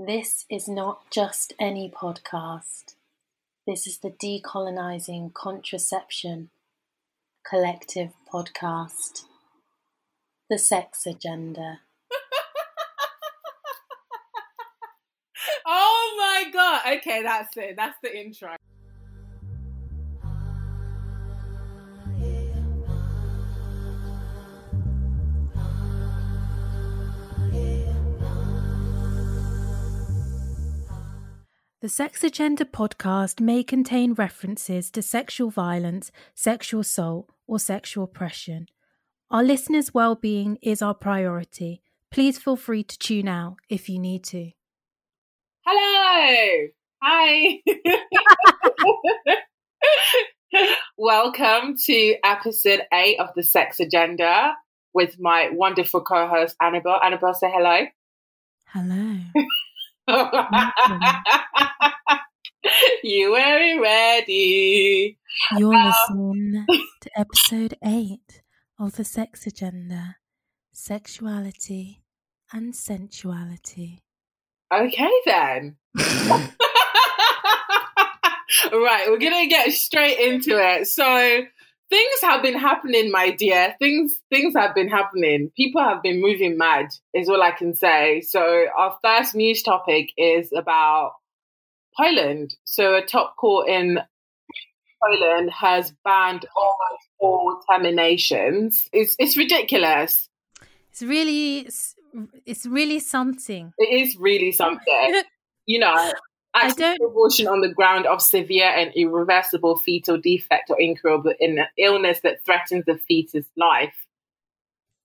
This is not just any podcast. This is the Decolonizing Contraception Collective podcast. The Sex Agenda. oh my god. Okay, that's it. That's the intro. The Sex Agenda podcast may contain references to sexual violence, sexual assault, or sexual oppression. Our listeners' well being is our priority. Please feel free to tune out if you need to. Hello. Hi. Welcome to episode eight of the Sex Agenda with my wonderful co host, Annabel. Annabel, say hello. Hello. you weren't ready. You're Um, listening to episode eight of the Sex Agenda Sexuality and Sensuality. Okay, then. right, we're gonna get straight into it. So things have been happening, my dear. Things things have been happening. People have been moving mad, is all I can say. So our first news topic is about Poland. So a top court in Poland has banned almost all terminations. It's it's ridiculous. It's really, it's really something. It is really something. you know, I don't- abortion on the ground of severe and irreversible fetal defect or incurable in illness that threatens the fetus life.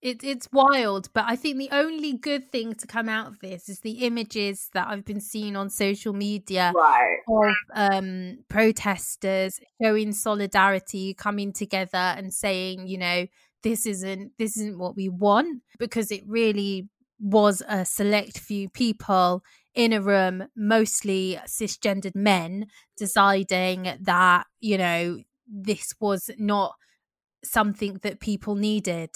It, it's wild, but I think the only good thing to come out of this is the images that I've been seeing on social media Right. of um, protesters showing solidarity, coming together and saying, you know, this isn't this isn't what we want because it really was a select few people in a room, mostly cisgendered men, deciding that you know this was not something that people needed.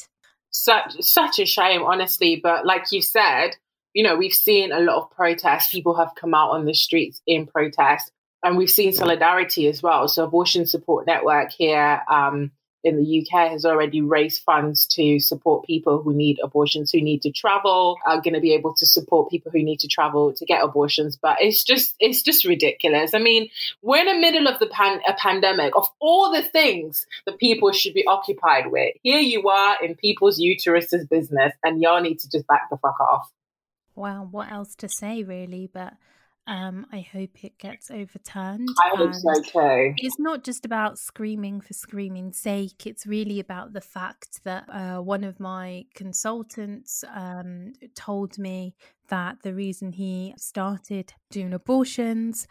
Such such a shame, honestly. But like you said, you know, we've seen a lot of protests. People have come out on the streets in protest, and we've seen solidarity as well. So, Abortion Support Network here um, in the UK has already raised funds to support people who need abortions, who need to travel, are going to be able to support people who need to travel to get abortions. But it's just it's just ridiculous. I mean, we're in the middle of the pan- a pandemic. Of all the things that people should be occupied with, here you are in people's uteruses business, and y'all need to just back the fuck off. Wow, what else to say really? But um, I hope it gets overturned. I hope so too. It's not just about screaming for screaming's sake. It's really about the fact that uh, one of my consultants um, told me that the reason he started doing abortions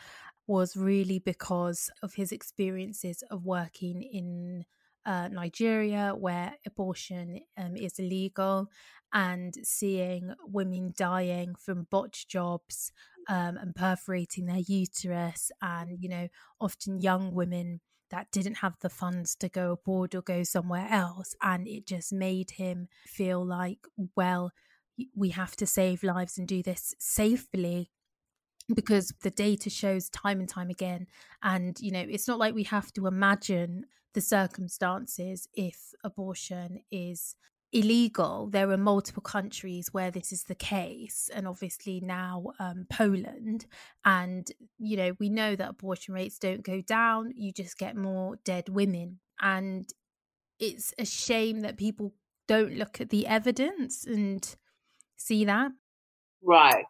was really because of his experiences of working in uh, Nigeria, where abortion um, is illegal, and seeing women dying from botched jobs um, and perforating their uterus, and you know, often young women that didn't have the funds to go abroad or go somewhere else. And it just made him feel like, well, we have to save lives and do this safely because the data shows time and time again. And, you know, it's not like we have to imagine the circumstances if abortion is illegal. There are multiple countries where this is the case, and obviously now um, Poland. And, you know, we know that abortion rates don't go down, you just get more dead women. And it's a shame that people don't look at the evidence and see that. Right.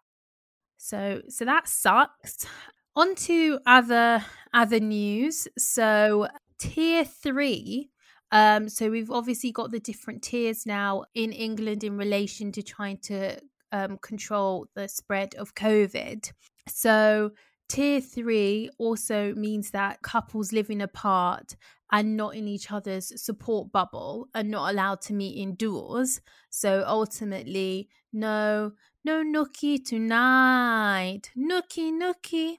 So so that sucks. On to other other news. So tier three. Um, so we've obviously got the different tiers now in England in relation to trying to um, control the spread of COVID. So tier three also means that couples living apart and not in each other's support bubble are not allowed to meet indoors. So ultimately, no, no nookie tonight. Nookie, nookie.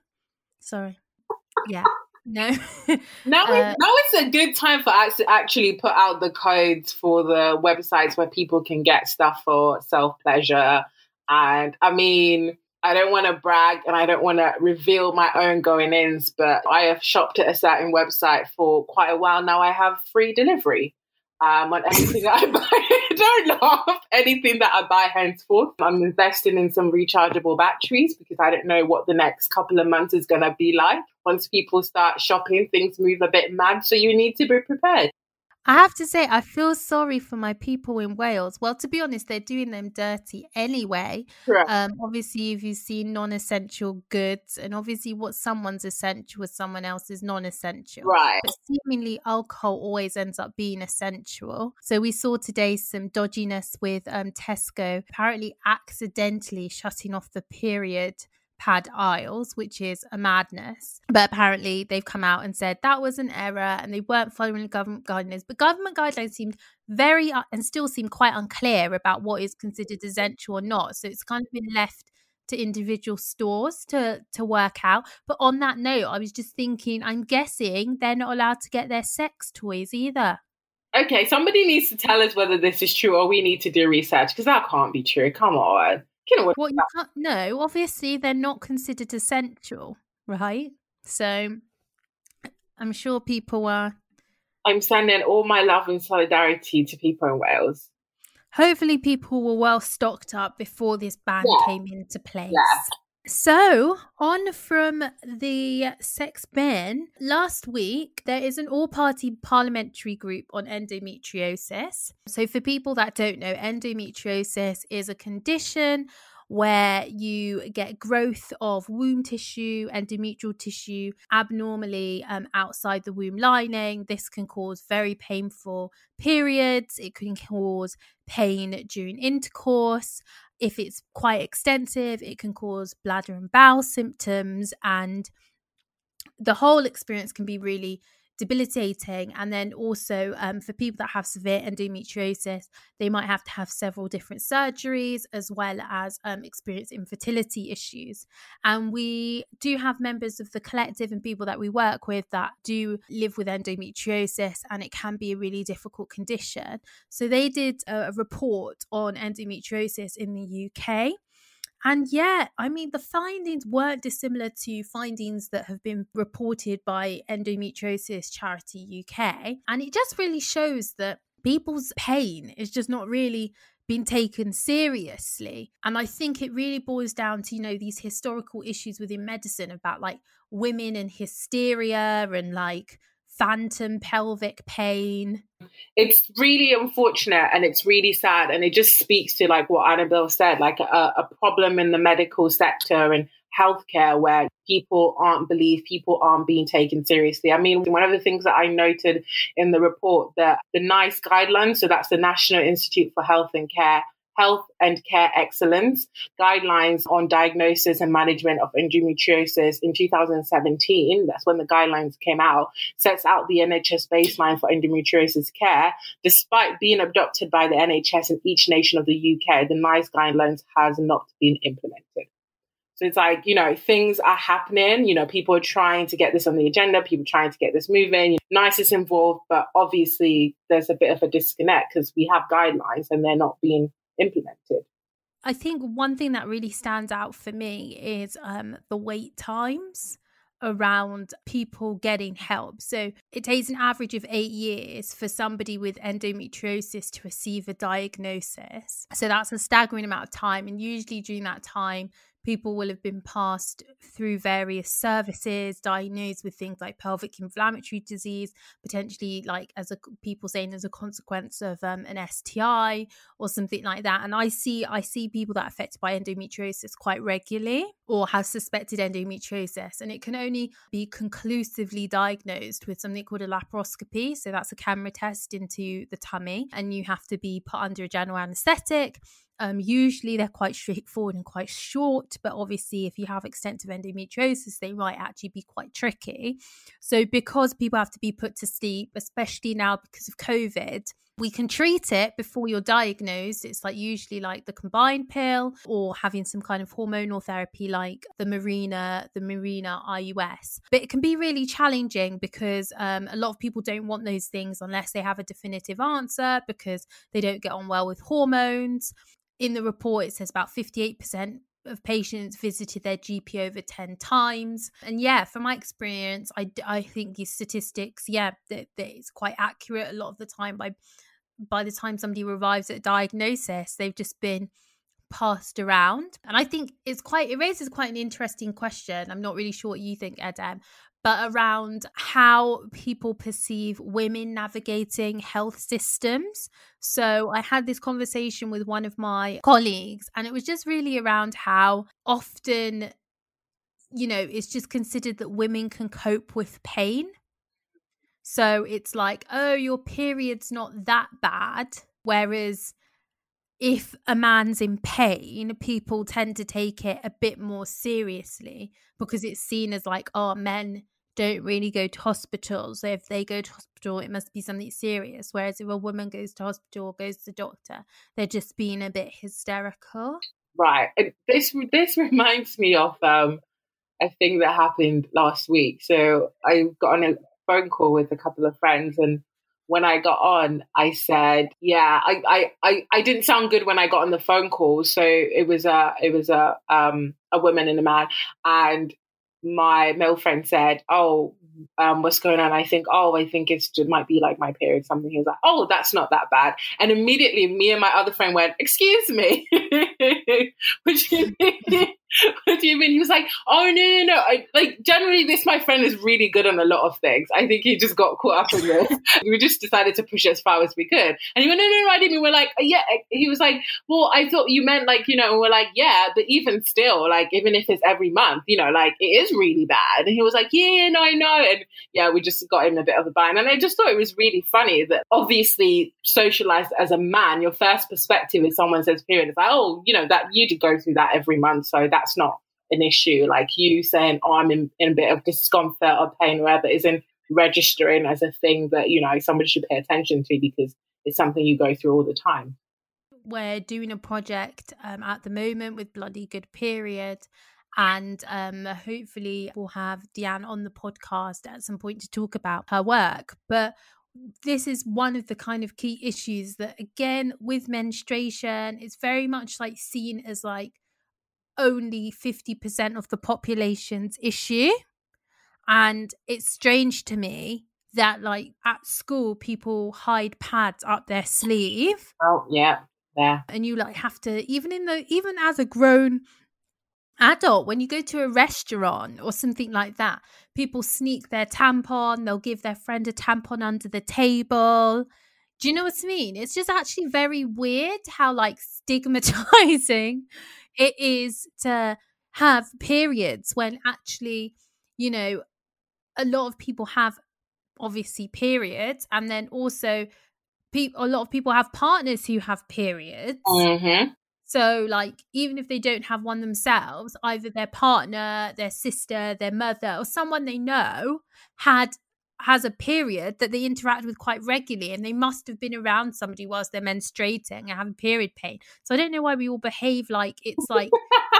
Sorry. Yeah. No. Now, Uh, now is a good time for us to actually put out the codes for the websites where people can get stuff for self pleasure. And I mean, I don't want to brag and I don't want to reveal my own going ins, but I have shopped at a certain website for quite a while now. I have free delivery um, on anything I buy. don't laugh. Anything that I buy henceforth. I'm investing in some rechargeable batteries because I don't know what the next couple of months is going to be like. Once people start shopping, things move a bit mad. So you need to be prepared. I have to say, I feel sorry for my people in Wales. Well, to be honest, they're doing them dirty anyway. Um, obviously, if you see non essential goods, and obviously, what someone's essential with someone else is non essential. Right. But seemingly, alcohol always ends up being essential. So, we saw today some dodginess with um, Tesco apparently accidentally shutting off the period pad aisles, which is a madness. But apparently, they've come out and said that was an error and they weren't following the government guidelines. But government guidelines seemed very uh, and still seem quite unclear about what is considered essential or not. So it's kind of been left to individual stores to to work out. But on that note, I was just thinking, I'm guessing they're not allowed to get their sex toys either. Okay, somebody needs to tell us whether this is true or we need to do research because that can't be true. Come on. You know what you can't no, obviously they're not considered essential, right? So I'm sure people are I'm sending all my love and solidarity to people in Wales. Hopefully people were well stocked up before this ban yeah. came into place. Yeah. So, on from the sex ban, last week there is an all party parliamentary group on endometriosis. So, for people that don't know, endometriosis is a condition where you get growth of womb tissue, endometrial tissue abnormally um, outside the womb lining. This can cause very painful periods, it can cause pain during intercourse. If it's quite extensive, it can cause bladder and bowel symptoms, and the whole experience can be really debilitating. And then also um, for people that have severe endometriosis, they might have to have several different surgeries as well as um, experience infertility issues. And we do have members of the collective and people that we work with that do live with endometriosis, and it can be a really difficult condition. So they did a, report on endometriosis in the UK. And yeah, I mean, the findings weren't dissimilar to findings that have been reported by Endometriosis Charity UK. And it just really shows that people's pain is just not really being taken seriously. And I think it really boils down to, you know, these historical issues within medicine about like women and hysteria and like phantom pelvic pain. It's really unfortunate and it's really sad. And it just speaks to like what Annabel said, like a, a problem in the medical sector and healthcare where people aren't believed, people aren't being taken seriously. I mean, one of the things that I noted in the report that the NICE guidelines, so that's the National Institute for Health and Care, Health and Care Excellence guidelines on diagnosis and management of endometriosis in 2017. That's when the guidelines came out, sets out the NHS baseline for endometriosis care. Despite being adopted by the NHS in each nation of the UK, the NICE guidelines has not been implemented. So it's like, you know, things are happening. You know, people are trying to get this on the agenda, people trying to get this moving. NICE is involved, but obviously there's a bit of a disconnect because we have guidelines and they're not being implemented. I think one thing that really stands out for me is um, the wait times around people getting help. So it takes an average of eight years for somebody with endometriosis to receive a diagnosis. So that's a staggering amount of time. And usually during that time, people will have been passed through various services, diagnosed with things like pelvic inflammatory disease, potentially like as a people saying as a consequence of um, an STI or something like that. And I see I see people that are affected by endometriosis quite regularly or have suspected endometriosis, and it can only be conclusively diagnosed with something called a laparoscopy. So that's a camera test into the tummy, and you have to be put under a general anaesthetic um, usually they're quite straightforward and quite short, but obviously, if you have extensive endometriosis, they might actually be quite tricky. So, because people have to be put to sleep, especially now because of COVID, we can treat it before you're diagnosed. It's like usually like the combined pill or having some kind of hormonal therapy like the Mirena, the Mirena IUS. But it can be really challenging because um, a lot of people don't want those things unless they have a definitive answer because they don't get on well with hormones in the report, it says about 58% of patients visited their GP over 10 times. And yeah, from my experience, I, I think these statistics, yeah, that, that it's quite accurate a lot of the time. By, by the time somebody arrives at diagnosis, they've just been passed around. And I think it's quite, it raises quite an interesting question. I'm not really sure what you think, Edem, but around how people perceive women navigating health systems. So I had this conversation with one of my colleagues, and it was just really around how often, you know, it's just considered that women can cope with pain. So it's like, oh, your period's not that bad. Whereas if a man's in pain, people tend to take it a bit more seriously because it's seen as like, oh, men don't really go to hospitals. So if they go to hospital, it must be something serious. Whereas if a woman goes to hospital or goes to the doctor, they're just being a bit hysterical. Right. And this this reminds me of um, a thing that happened last week. So I got on a phone call with a couple of friends and when I got on, I said, "Yeah, I, I, I, I didn't sound good when I got on the phone call. So it was a, it was a, um, a woman and a man, and my male friend said, "Oh, um, what's going on?" I think, "Oh, I think it's it might be like my period." Something. He was like, "Oh, that's not that bad." And immediately, me and my other friend went, "Excuse me, what do you mean? what do you mean?" He was like, "Oh no, no, no! I, like generally, this my friend is really good on a lot of things. I think he just got caught up in this. we just decided to push it as far as we could." And he went, "No, no, no! I didn't mean." We're like, "Yeah." He was like, "Well, I thought you meant like you know." And we're like, "Yeah, but even still, like even if it's every month, you know, like it is really bad." And he was like, "Yeah, no, I know." And yeah, we just got him a bit of a bind. And I just thought it was really funny that obviously socialized as a man, your first perspective is someone says period. It's like, oh, you know, that you did go through that every month. So that's not an issue. Like you saying, oh, I'm in, in a bit of discomfort or pain or whatever isn't registering as a thing that, you know, somebody should pay attention to because it's something you go through all the time. We're doing a project um, at the moment with Bloody Good Period and um, hopefully we'll have Deanne on the podcast at some point to talk about her work. But this is one of the kind of key issues that, again, with menstruation, it's very much like seen as like only 50% of the population's issue. And it's strange to me that, like, at school, people hide pads up their sleeve. Oh, yeah. Yeah. And you like have to even in the even as a grown adult when you go to a restaurant or something like that people sneak their tampon they'll give their friend a tampon under the table. Do you know what i mean? It's just actually very weird how like stigmatizing it is to have periods when actually you know a lot of people have obviously periods and then also a lot of people have partners who have periods. Mm-hmm. So, like, even if they don't have one themselves, either their partner, their sister, their mother, or someone they know had has a period that they interact with quite regularly, and they must have been around somebody whilst they're menstruating and having period pain. So I don't know why we all behave like it's like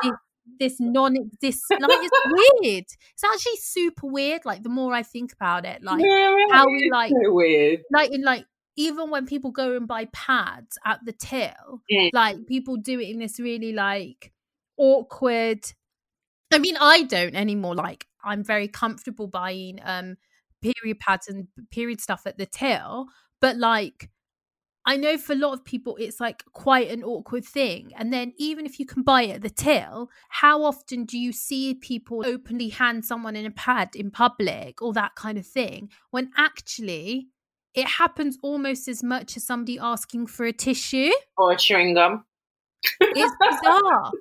this, this non-existent Like it's weird. It's actually super weird. Like the more I think about it, like yeah, how we like so weird, like in like even when people go and buy pads at the till, mm. like people do it in this really like awkward. I mean, I don't anymore. Like, I'm very comfortable buying um period pads and period stuff at the till, but like. I know for a lot of people it's like quite an awkward thing. And then even if you can buy it at the till, how often do you see people openly hand someone in a pad in public or that kind of thing when actually it happens almost as much as somebody asking for a tissue or a chewing gum. It's bizarre.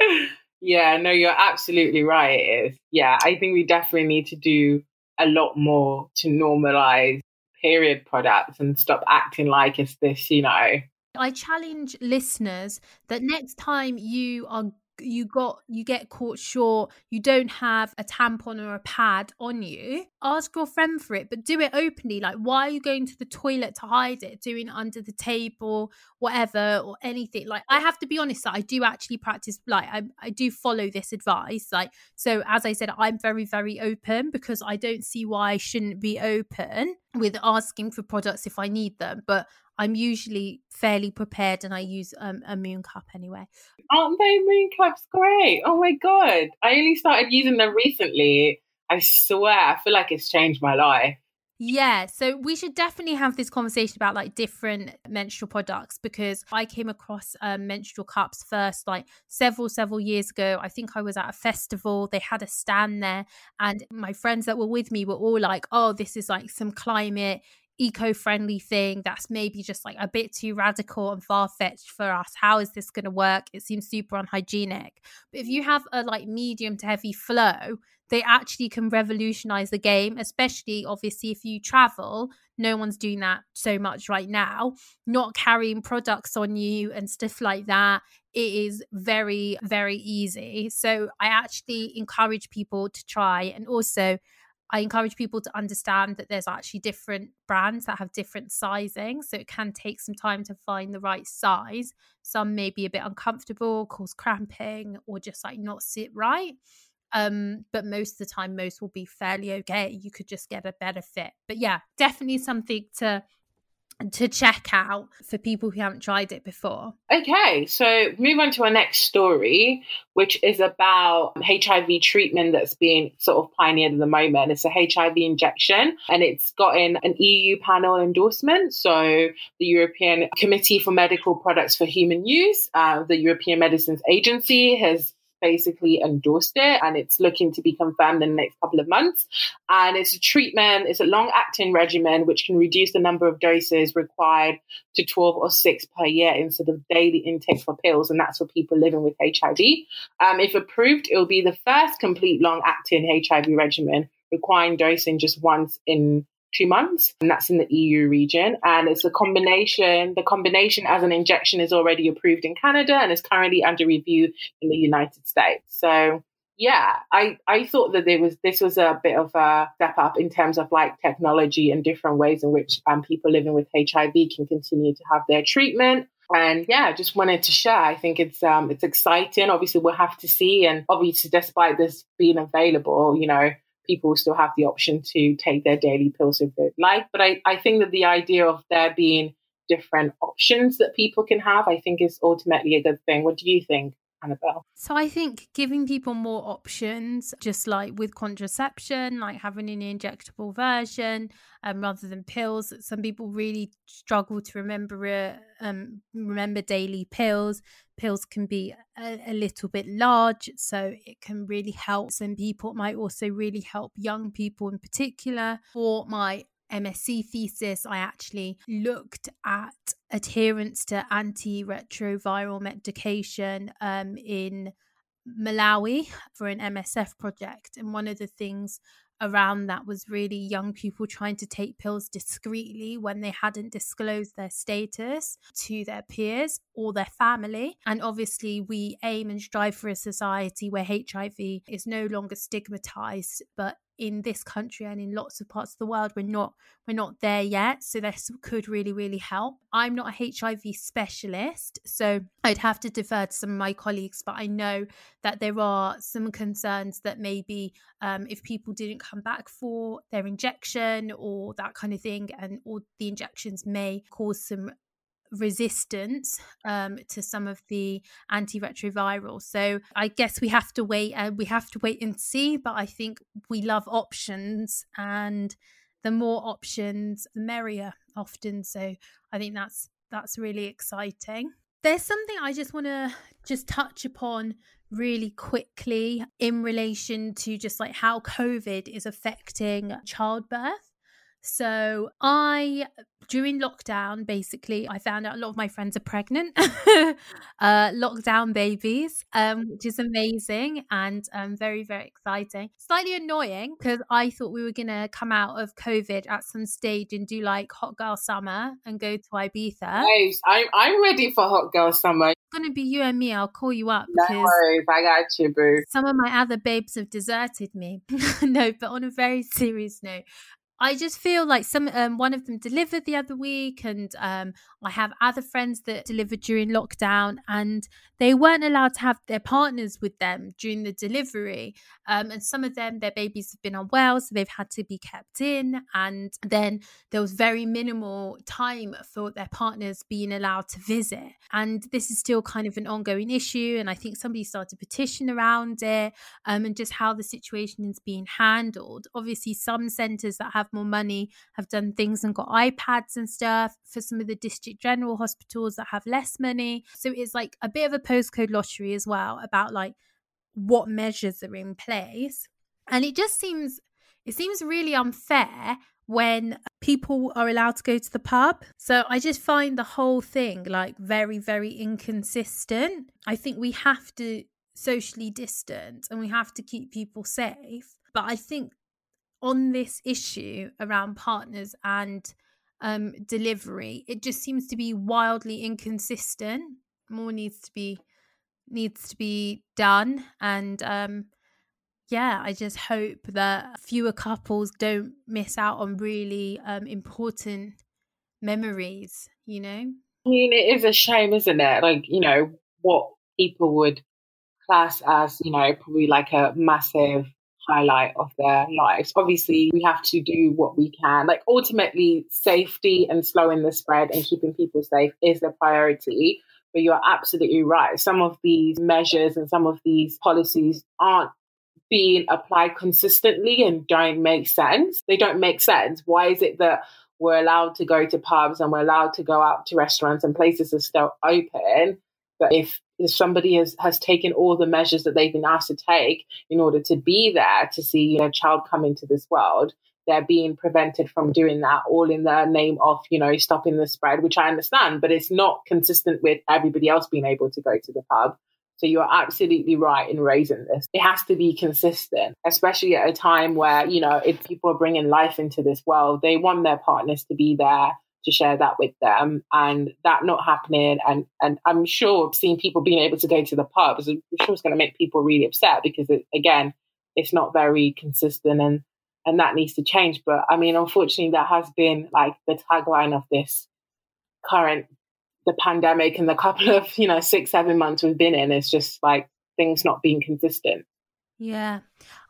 yeah, no, you're absolutely right. It is. Yeah, I think we definitely need to do a lot more to normalize period products and stop acting like it's this, you know. I challenge listeners that next time you are you got you get caught short you don't have a tampon or a pad on you ask your friend for it but do it openly. Like why are you going to the toilet to hide it? Doing it under the table whatever or anything. Like i have to be honest that i do actually practice like I, I do follow this advice. Like so as i said i'm very very open because i don't see why i shouldn't be open with asking for products if I need them, but I'm usually fairly prepared and I use um, a moon cup anyway. Aren't they moon cups great? Oh my god. I only started using them recently. I swear, I feel like it's changed my life. Yeah, so we should definitely have this conversation about like different menstrual products because I came across um, menstrual cups first like several several years ago. I think I was at a festival. They had a stand there, and my friends that were with me were all like, "Oh, this is like some climate eco-friendly thing that's maybe just like a bit too radical and far-fetched for us how is this going to work it seems super unhygienic but if you have a like medium to heavy flow they actually can revolutionize the game especially obviously if you travel no one's doing that so much right now not carrying products on you and stuff like that it is very very easy so i actually encourage people to try and also I encourage people to understand that there's actually different brands that have different sizing. So it can take some time to find the right size. Some may be a bit uncomfortable, cause cramping, or just like not sit right. Um, but most of the time, most will be fairly okay. You could just get a better fit. But yeah, definitely something to to check out for people who haven't tried it before. Okay, so move on to our next story, which is about HIV treatment that's being sort of pioneered at the moment. It's a HIV injection and it's gotten an EU panel endorsement. So the European Committee for Medical Products for Human Use, uh, the European Medicines Agency, has basically endorsed it and it's looking to be confirmed in the next couple of months. And it's a treatment, it's a long acting regimen which can reduce the number of doses required to 12 or 6 per year instead of daily intake for pills. And that's for people living with HIV. Um, if approved, it will be the first complete long acting HIV regimen requiring dosing just once in two months, and that's in the EU region. And it's a combination. The combination as an injection is already approved in Canada and is currently under review in the United States. So yeah, I, I thought that there was this was a bit of a step up in terms of like technology and different ways in which um, people living with HIV can continue to have their treatment. And yeah, just wanted to share. I think it's um it's exciting. Obviously, we'll have to see. And obviously, despite this being available, you know, people still have the option to take their daily pills if they'd like. But I, I think that the idea of there being different options that people can have, I think is ultimately a good thing. What do you think? Annabel? So I think giving people more options, just like with contraception, like having an injectable version um, rather than pills. Some people really struggle to remember uh, um, remember daily pills pills can be a, a, little bit large, so it can really help some people. It might also really help young people in particular. For my MSc thesis, I actually looked at adherence to antiretroviral medication um, in Malawi for an MSF project. And one of the things around that was really young people trying to take pills discreetly when they hadn't disclosed their status to their peers or their family. And obviously, we aim and strive for a society where HIV is no longer stigmatized, but in this country and in lots of parts of the world we're not we're not there yet so this could really really help. I'm not a hiv specialist so i'd have to defer to some of my colleagues but i know that there are some concerns that maybe um, if people didn't come back for their injection or that kind of thing and or the injections may cause some resistance um, to some of the antiretrovirals. So I guess we have to wait. Uh, we have to wait and see. But I think we love options, and the more options, the merrier. Often, so I think that's that's really exciting. There's something I just want to just touch upon really quickly in relation to just like how COVID is affecting childbirth. So I during lockdown, basically, I found out a lot of my friends are pregnant, uh, lockdown babies, um, which is amazing and um, very, very exciting. Slightly annoying because I thought we were going to come out of COVID at some stage and do like Hot Girl Summer and go to Ibiza. Nice. I'm, I'm ready for Hot Girl Summer. It's going to be you and me. I'll call you up. No worries. I got you, boo. Some of my other babes have deserted me. no, but on a very serious note, I just feel like some um, one of them delivered the other week, and um, I have other friends that delivered during lockdown, and they weren't allowed to have their partners with them during the delivery. Um, and some of them, their babies have been unwell, so they've had to be kept in. And then there was very minimal time for their partners being allowed to visit. And this is still kind of an ongoing issue. And I think somebody started a petition around it, um, and just how the situation is being handled. Obviously, some centres that have more money have done things and got iPads and stuff for some of the district general hospitals that have less money. So it's like a bit of a postcode lottery as well about like what measures are in place. And it just seems it seems really unfair when people are allowed to go to the pub. So I just find the whole thing like very, very inconsistent. I think we have to socially distance and we have to keep people safe. But I think on this issue around partners and um, delivery, it just seems to be wildly inconsistent. More needs to be needs to be done, and um, yeah, I just hope that fewer couples don't miss out on really um, important memories. You know, I mean, it is a shame, isn't it? Like you know what people would class as you know probably like a massive highlight of their lives. Obviously, we have to do what we can. Like ultimately, safety and slowing the spread and keeping people safe is the priority. But you're absolutely right. Some of these measures and some of these policies aren't being applied consistently and don't make sense. They don't make sense. Why is it that we're allowed to go to pubs and we're allowed to go out to restaurants and places are still open? But if somebody has, has taken all the measures that they've been asked to take in order to be there to see a child come into this world, they're being prevented from doing that all in the name of, you know, stopping the spread, which I understand, but it's not consistent with everybody else being able to go to the pub. So you're absolutely right in raising this. It has to be consistent, especially at a time where, you know, if people are bringing life into this world, they want their partners to be there to share that with them and that not happening and and i'm sure seeing people being able to go to the pubs i'm sure it's going to make people really upset because it, again it's not very consistent and and that needs to change. But i mean unfortunately that has been like the tagline of this current the pandemic and the couple of you know six seven months we've been in is just like things not being consistent yeah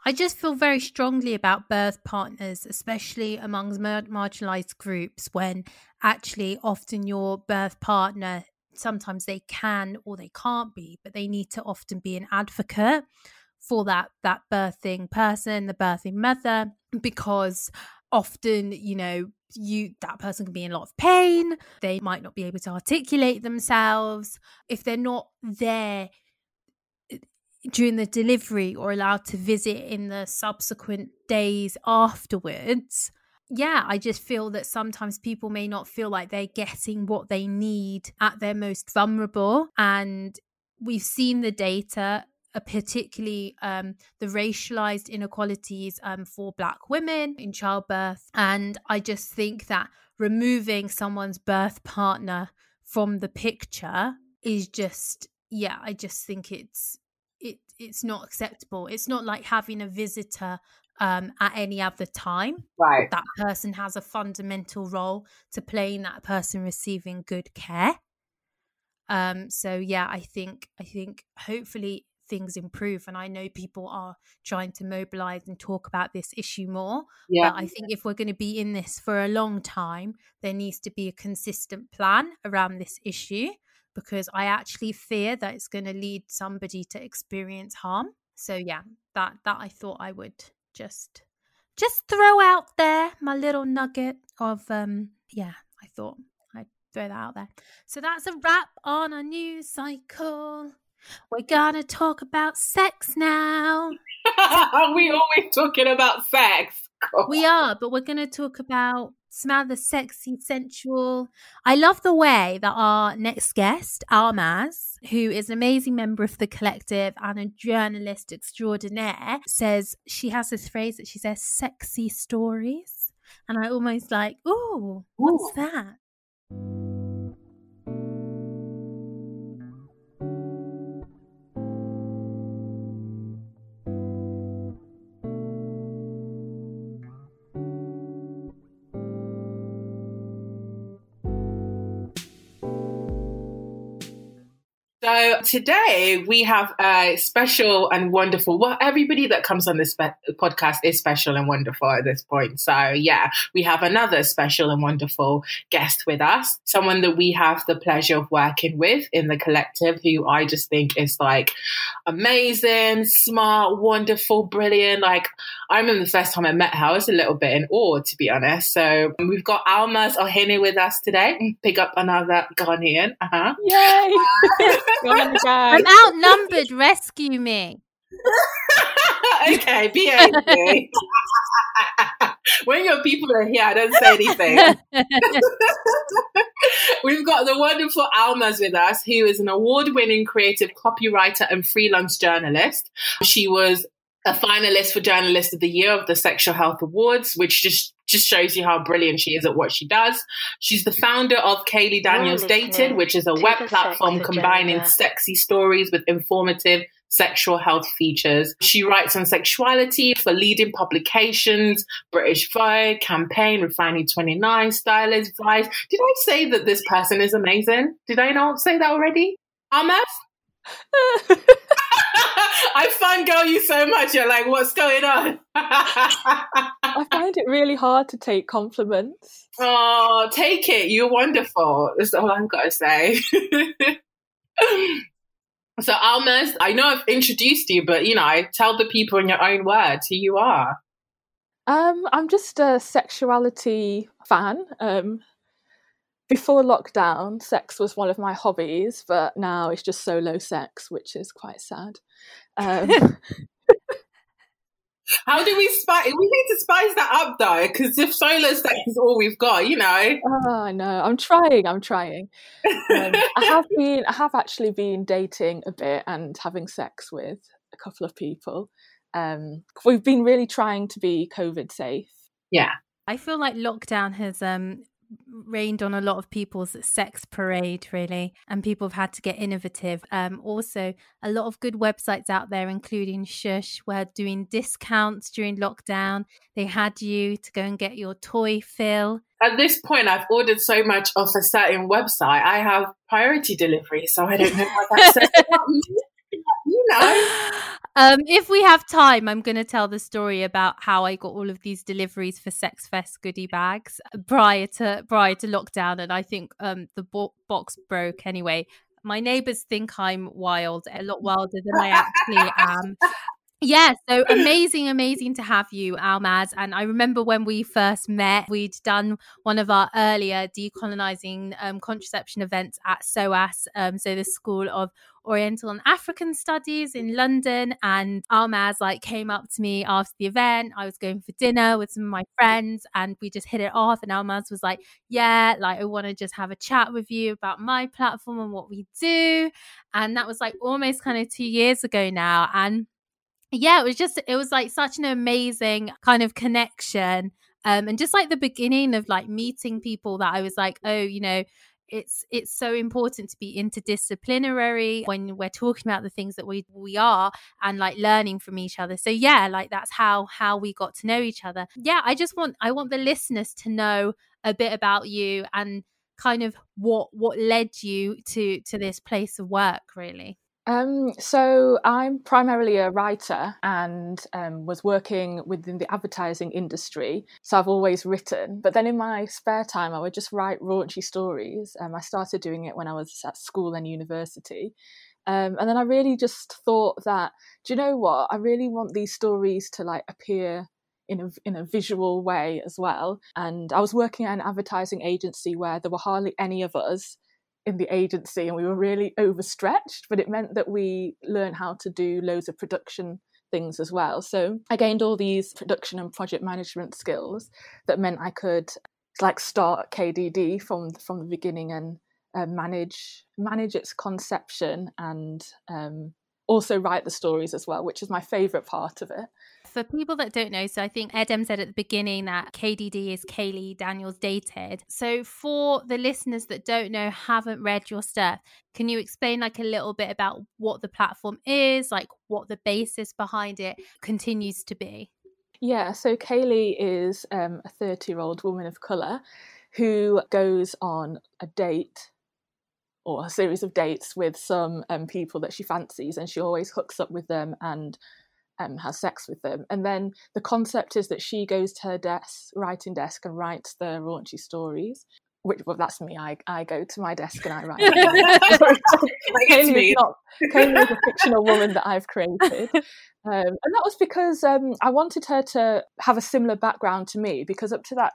I just feel very strongly about birth partners, especially amongst marginalized groups, when actually often your birth partner, sometimes they can or they can't be, but they need to often be an advocate for that that birthing person, the birthing mother, because often, you know, you that person can be in a lot of pain. They might not be able to articulate themselves. If they're not there during the delivery or allowed to visit in the subsequent days afterwards. Yeah, I just feel that sometimes people may not feel like they're getting what they need at their most vulnerable. And we've seen the data, uh, particularly um, the racialized inequalities um, for Black women in childbirth. And I just think that removing someone's birth partner from the picture is just, yeah, I just think it's it it's not acceptable. It's not like having a visitor um, at any other time. Right. That person has a fundamental role to play in that person receiving good care. Um, so yeah, I think I think hopefully things improve and I know people are trying to mobilize and talk about this issue more. Yeah. But I think if we're going to be in this for a long time, there needs to be a consistent plan around this issue because I actually fear that it's going to lead somebody to experience harm. So yeah, that that I thought I would just just throw out there my little nugget of um yeah, I thought I'd throw that out there. So that's a wrap on a news cycle. We're gonna talk about sex now. Are we always talking about sex? God. We are, but we're gonna talk about smell the sexy, sensual. I love the way that our next guest, Almaz, who is an amazing member of the collective and a journalist extraordinaire, says she has this phrase that she says, sexy stories. And I almost like, oh, what's that? So today we have a special and wonderful. Well, everybody that comes on this spe- podcast is special and wonderful at this point. So yeah, we have another special and wonderful guest with us, someone that we have the pleasure of working with in the collective, who I just think is like amazing, smart, wonderful, brilliant. Like I remember the first time I met her, I was a little bit in awe, to be honest. So we've got Almaz Ohene with us today. Pick up another Ghanaian. Uh-huh. Yay! Oh I'm outnumbered. Rescue me. okay, be angry. when your people are here, I don't say anything. We've got the wonderful Almaz with us, who is an award winning creative copywriter and freelance journalist. She was a finalist for Journalist of the Year of the Sexual Health Awards, which just just shows you how brilliant she is at what she does. She's the founder of Kayleigh Daniels Dated, which is a web platform combining sexy stories with informative sexual health features. She writes on sexuality for leading publications, British Vogue, Campaign, Refinery 29, Stylist, Vice. Did I say that this person is amazing? Did I not say that already? Almaz? I fangirl you so much. You're like, what's going on? I find it really hard to take compliments. Oh, take it. You're wonderful. That's all I've got to say. so, Almaz, I know I've introduced you, but you know, I tell the people in your own words who you are. Um, I'm just a sexuality fan. Um, before lockdown, sex was one of my hobbies, but now it's just solo sex, which is quite sad. Um, How do we spice? We need to spice that up though, because if solo sex is all we've got, you know. Oh, I know. I'm trying. I'm trying. Um, I have been. I have actually been dating a bit and having sex with a couple of people. Um, we've been really trying to be COVID safe. Yeah. I feel like lockdown has um rained on a lot of people's sex parade really and people have had to get innovative. Um also a lot of good websites out there including shush were doing discounts during lockdown. They had you to go and get your toy fill at this point i've ordered so much off a certain website i have priority delivery so i don't know what that says about me. You know. Um, if we have time, I'm going to tell the story about how I got all of these deliveries for Sex Fest goodie bags prior to prior to lockdown, and I think um, the bo- box broke anyway. My neighbors think I'm wild, a lot wilder than I actually am. Yeah, so amazing, amazing to have you, Almaz. And I remember when we first met, we'd done one of our earlier decolonizing um, contraception events at SOAS, um, so the School of Oriental and African Studies in London. And Almaz like came up to me after the event. I was going for dinner with some of my friends, and we just hit it off. And Almaz was like, "Yeah, like I want to just have a chat with you about my platform and what we do." And that was like almost kind of two years ago now, and yeah, it was just it was like such an amazing kind of connection. Um, and just like the beginning of like meeting people that I was like, oh, you know, it's it's so important to be interdisciplinary when we're talking about the things that we we are and like learning from each other so yeah like that's how how we got to know each other yeah i just want i want the listeners to know a bit about you and kind of what what led you to to this place of work really um, so I'm primarily a writer and um, was working within the advertising industry. So I've always written, but then in my spare time, I would just write raunchy stories. Um, I started doing it when I was at school and university. Um, and then I really just thought that, do you know what? I really want these stories to like appear in a in a visual way as well. And I was working at an advertising agency where there were hardly any of us in the agency and we were really overstretched, but it meant that we learned how to do loads of production things as well. So I gained all these production and project management skills that meant I could like start KDD from from the beginning and uh, manage manage its conception and um, also write the stories as well, which is my favorite part of it. For people that don't know, so I think Edem said at the beginning that KDD is Kayleigh Daniels dated. So for the listeners that don't know, haven't read your stuff, can you explain like a little bit about what the platform is, like what the basis behind it continues to be? Yeah, so Kayleigh is um, a 30 year old woman of colour who goes on a date or a series of dates with some um, people that she fancies, and she always hooks up with them and um, has sex with them. And then the concept is that she goes to her desk, writing desk, and writes the raunchy stories. Which well, that's me. I, I go to my desk and I write. Kayleigh is not Kayleigh is a fictional woman that I've created, um, and that was because um, I wanted her to have a similar background to me. Because up to that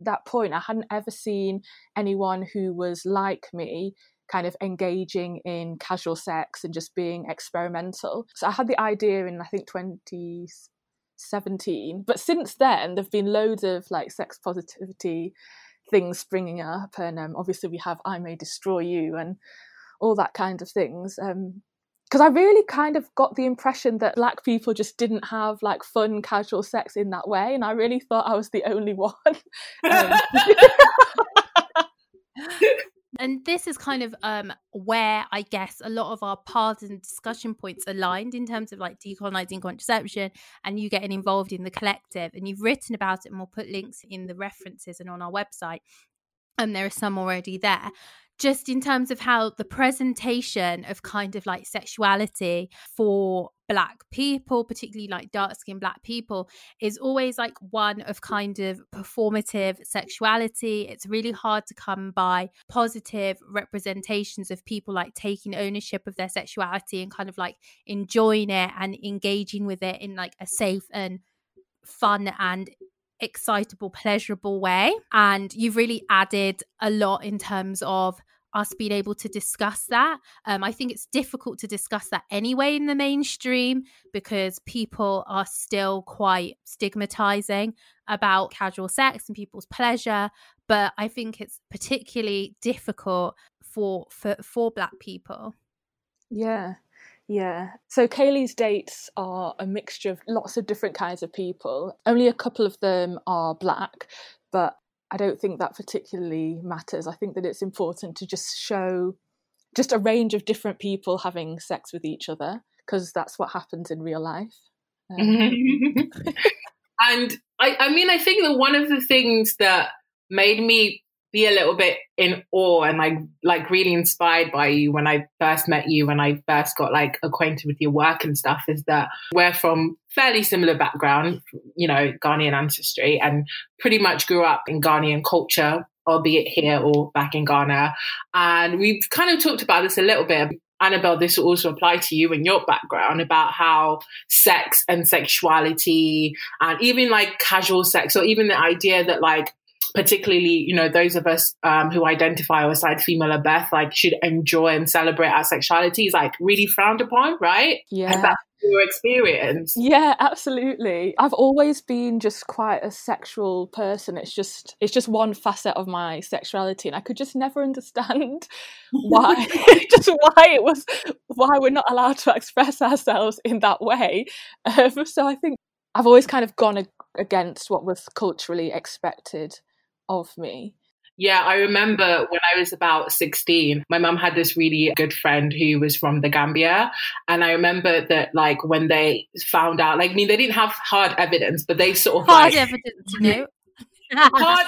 that point, I hadn't ever seen anyone who was like me kind of engaging in casual sex and just being experimental. So I had the idea in I think 2017, but since then there've been loads of like sex positivity things springing up, and um, obviously we have I May Destroy You and all that kind of things. Um, because I really kind of got the impression that black people just didn't have like fun casual sex in that way, and I really thought I was the only one. um, and this is kind of um, where I guess a lot of our paths and discussion points aligned in terms of like decolonizing contraception and you getting involved in the collective. And you've written about it, and we'll put links in the references and on our website. And there are some already there just in terms of how the presentation of kind of like sexuality for black people particularly like dark skinned black people is always like one of kind of performative sexuality it's really hard to come by positive representations of people like taking ownership of their sexuality and kind of like enjoying it and engaging with it in like a safe and fun and excitable, pleasurable way. And you've really added a lot in terms of us being able to discuss that. Um, I think it's difficult to discuss that anyway in the mainstream because people are still quite stigmatizing about casual sex and people's pleasure. But I think it's particularly difficult for for, for black people. Yeah, yeah. So Kayleigh's dates are a mixture of lots of different kinds of people. Only a couple of them are black, but I don't think that particularly matters. I think that it's important to just show just a range of different people having sex with each other because that's what happens in real life. Um, and I, I mean, I think that one of the things that made me be a little bit in awe and like like really inspired by you when I first met you when I first got like acquainted with your work and stuff is that we're from fairly similar background, you know, Ghanaian ancestry and pretty much grew up in Ghanaian culture, albeit here or back in Ghana. And we've kind of talked about this a little bit. Annabel, this will also apply to you and your background about how sex and sexuality and even like casual sex or even the idea that like particularly, you know, those of us um, who identify aside female or birth, like should enjoy and celebrate our sexuality is like really frowned upon, right? Yeah. that's your experience. Yeah, absolutely. I've always been just quite a sexual person. It's just it's just one facet of my sexuality and I could just never understand why just why it was why we're not allowed to express ourselves in that way. Um, so I think I've always kind of gone against what was culturally expected of me. Yeah, I remember when I was about 16, my mum had this really good friend who was from the Gambia. And I remember that, like, when they found out, like, I mean, they didn't have hard evidence, but they sort of. Hard like, evidence, you know? hard,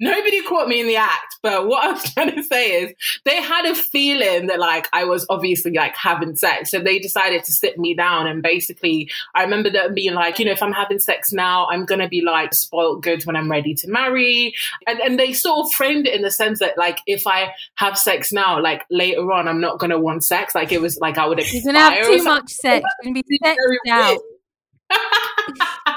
nobody caught me in the act, but what I was trying to say is they had a feeling that like I was obviously like having sex. So they decided to sit me down and basically I remember them being like, you know, if I'm having sex now, I'm gonna be like spoiled goods when I'm ready to marry. And and they sort of framed it in the sense that like if I have sex now, like later on I'm not gonna want sex. Like it was like I would expire. You're gonna have too much sex. You're gonna be sexed out.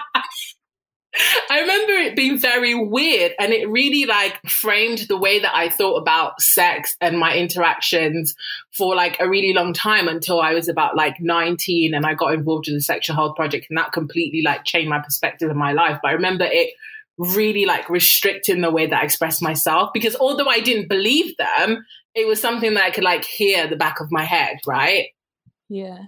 I remember it being very weird and it really like framed the way that I thought about sex and my interactions for like a really long time until I was about like 19 and I got involved in the sexual health project and that completely like changed my perspective of my life. But I remember it really like restricting the way that I expressed myself because although I didn't believe them, it was something that I could like hear the back of my head, right? Yeah.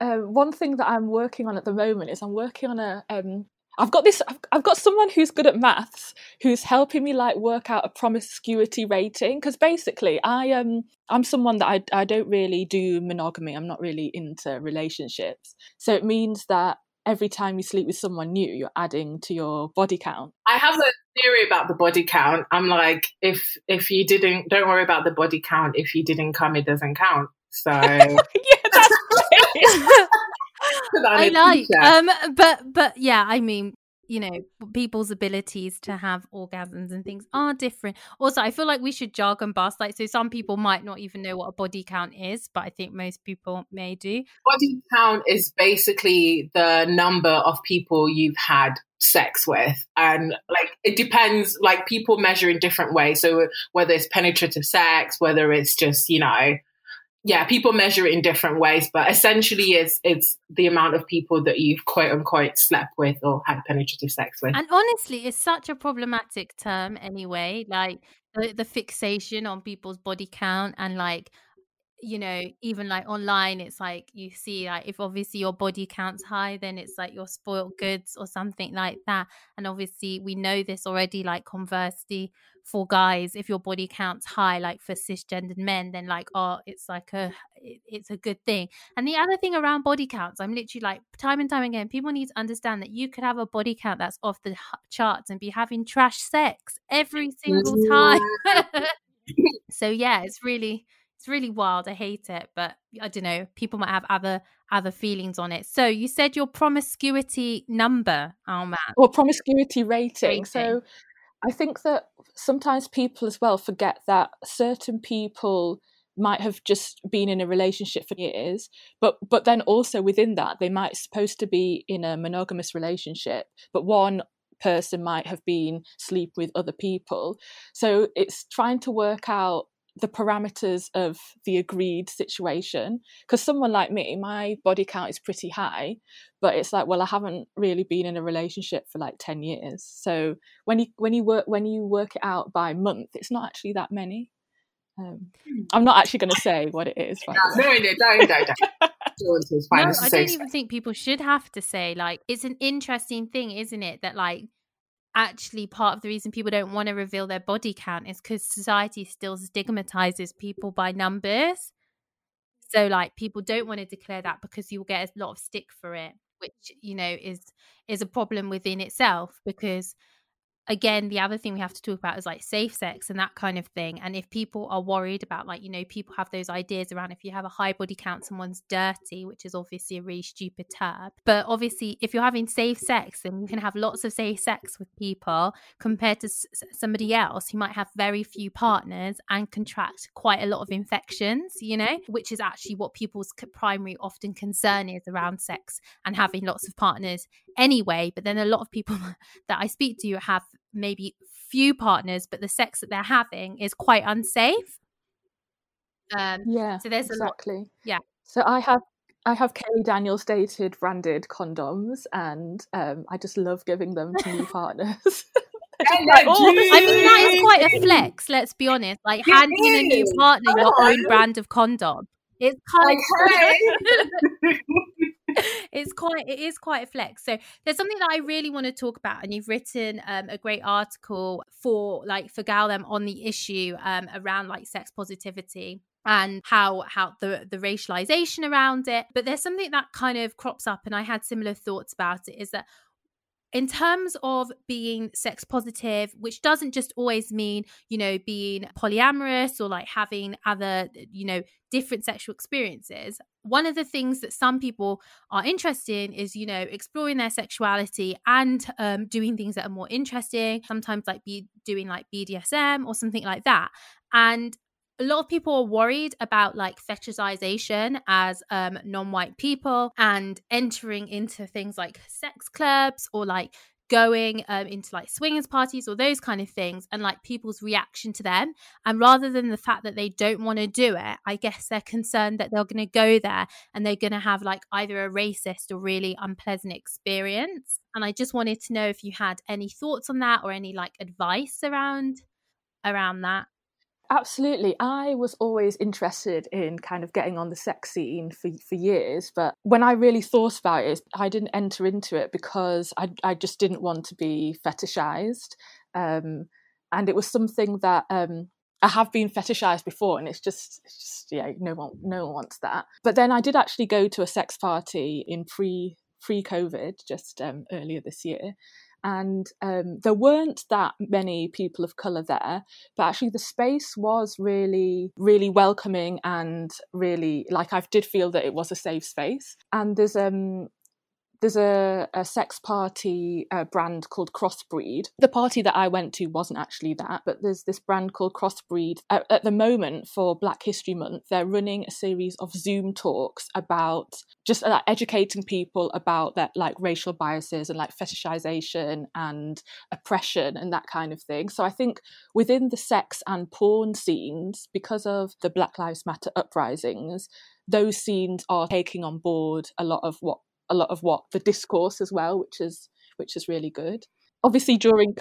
Uh, one thing that I'm working on at the moment is I'm working on a um, I've got this. I've got someone who's good at maths who's helping me like work out a promiscuity rating because basically I am um, I'm someone that I I don't really do monogamy. I'm not really into relationships. So it means that every time you sleep with someone new, you're adding to your body count. I have a theory about the body count. I'm like, if if you didn't, don't worry about the body count. If you didn't come, it doesn't count. So yeah, I like, um, but but yeah, I mean, you know, people's abilities to have orgasms and things are different. Also, I feel like we should jargon bust. Like, so some people might not even know what a body count is, but I think most people may do. Body count is basically the number of people you've had sex with and like it depends like people measure in different ways so whether it's penetrative sex whether it's just you know yeah, people measure it in different ways, but essentially it's it's the amount of people that you've quote unquote slept with or had penetrative sex with. And honestly, it's such a problematic term anyway. Like the, the fixation on people's body count and like you know, even like online, it's like you see, like, if obviously your body count's high, then it's like you're spoiled goods or something like that. And obviously, we know this already, like, conversely, for guys, if your body count's high, like for cisgendered men, then like, oh, it's like a, it's a good thing. And the other thing around body counts, I'm literally like, time and time again, people need to understand that you could have a body count that's off the charts and be having trash sex every single time. Mm-hmm. so, yeah, it's really it's really wild. I hate it, but I don't know. People might have other other feelings on it. So you said your promiscuity number, oh man, or promiscuity rating. rating. So I think that sometimes people as well forget that certain people might have just been in a relationship for years but but then also within that they might supposed to be in a monogamous relationship but one person might have been sleep with other people. So it's trying to work out the parameters of the agreed situation because someone like me my body count is pretty high but it's like well i haven't really been in a relationship for like 10 years so when you when you work when you work it out by month it's not actually that many um, hmm. i'm not actually going to say what it is no, no, no, don't, don't, don't. no, I don't even think people should have to say like it's an interesting thing, isn't it? That like actually part of the reason people don't want to reveal their body count is because society still stigmatizes people by numbers. So like people don't want to declare that because you will get a lot of stick for it, which you know is is a problem within itself because again, the other thing we have to talk about is like safe sex and that kind of thing. And if people are worried about, like, you know, people have those ideas around if you have a high body count, someone's dirty, which is obviously a really stupid term. But obviously, if you're having safe sex, then you can have lots of safe sex with people compared to s- somebody else who might have very few partners and contract quite a lot of infections, you know, which is actually what people's primary often concern is around sex and having lots of partners anyway. But then a lot of people that I speak to have maybe few partners, but the sex that they're having is quite unsafe. Um, yeah. So there's exactly. a lot. Yeah. So I have I have Kayleigh Daniels dated branded condoms, and um, I just love giving them to new partners. like, oh, I mean, that is quite a flex. Let's be honest. Like handing a new partner your own brand of condom. It's kind of it's quite it is quite a flex. So there's something that i really want to talk about and you've written um, a great article for like for gal-dem on the issue um, around like sex positivity and how how the the racialization around it. But there's something that kind of crops up and i had similar thoughts about it is that in terms of being sex positive, which doesn't just always mean, you know, being polyamorous or like having other, you know, different sexual experiences, one of the things that some people are interested in is, you know, exploring their sexuality and um, doing things that are more interesting, sometimes like be doing like BDSM or something like that. And a lot of people are worried about like fetishization as um, non-white people and entering into things like sex clubs or like going um, into like swingers parties or those kind of things and like people's reaction to them. And rather than the fact that they don't want to do it i guess they're concerned that they're going to go there and they're going to have like either a racist or really unpleasant experience. And i just wanted to know if you had any thoughts on that or any like advice around around that Absolutely. I was always interested in kind of getting on the sex scene for, for years. But when I really thought about it, I didn't enter into it because I, I just didn't want to be fetishized. Um, and it was something that um, I have been fetishized before, and it's just, it's just, yeah, no one, no one wants that. But then I did actually go to a sex party in pre pre COVID, just um, earlier this year, and um, there weren't that many people of color there but actually the space was really really welcoming and really like i did feel that it was a safe space. And there's um there's a, a sex party uh, brand called Crossbreed. The party that I went to wasn't actually that, but there's this brand called Crossbreed. At, at the moment, for Black History Month, they're running a series of Zoom talks about just uh, educating people about that, like racial biases and like fetishization and oppression and that kind of thing. So I think within the sex and porn scenes, because of the Black Lives Matter uprisings, those scenes are taking on board a lot of what a lot of what the discourse as well, which is which is really good. Obviously, during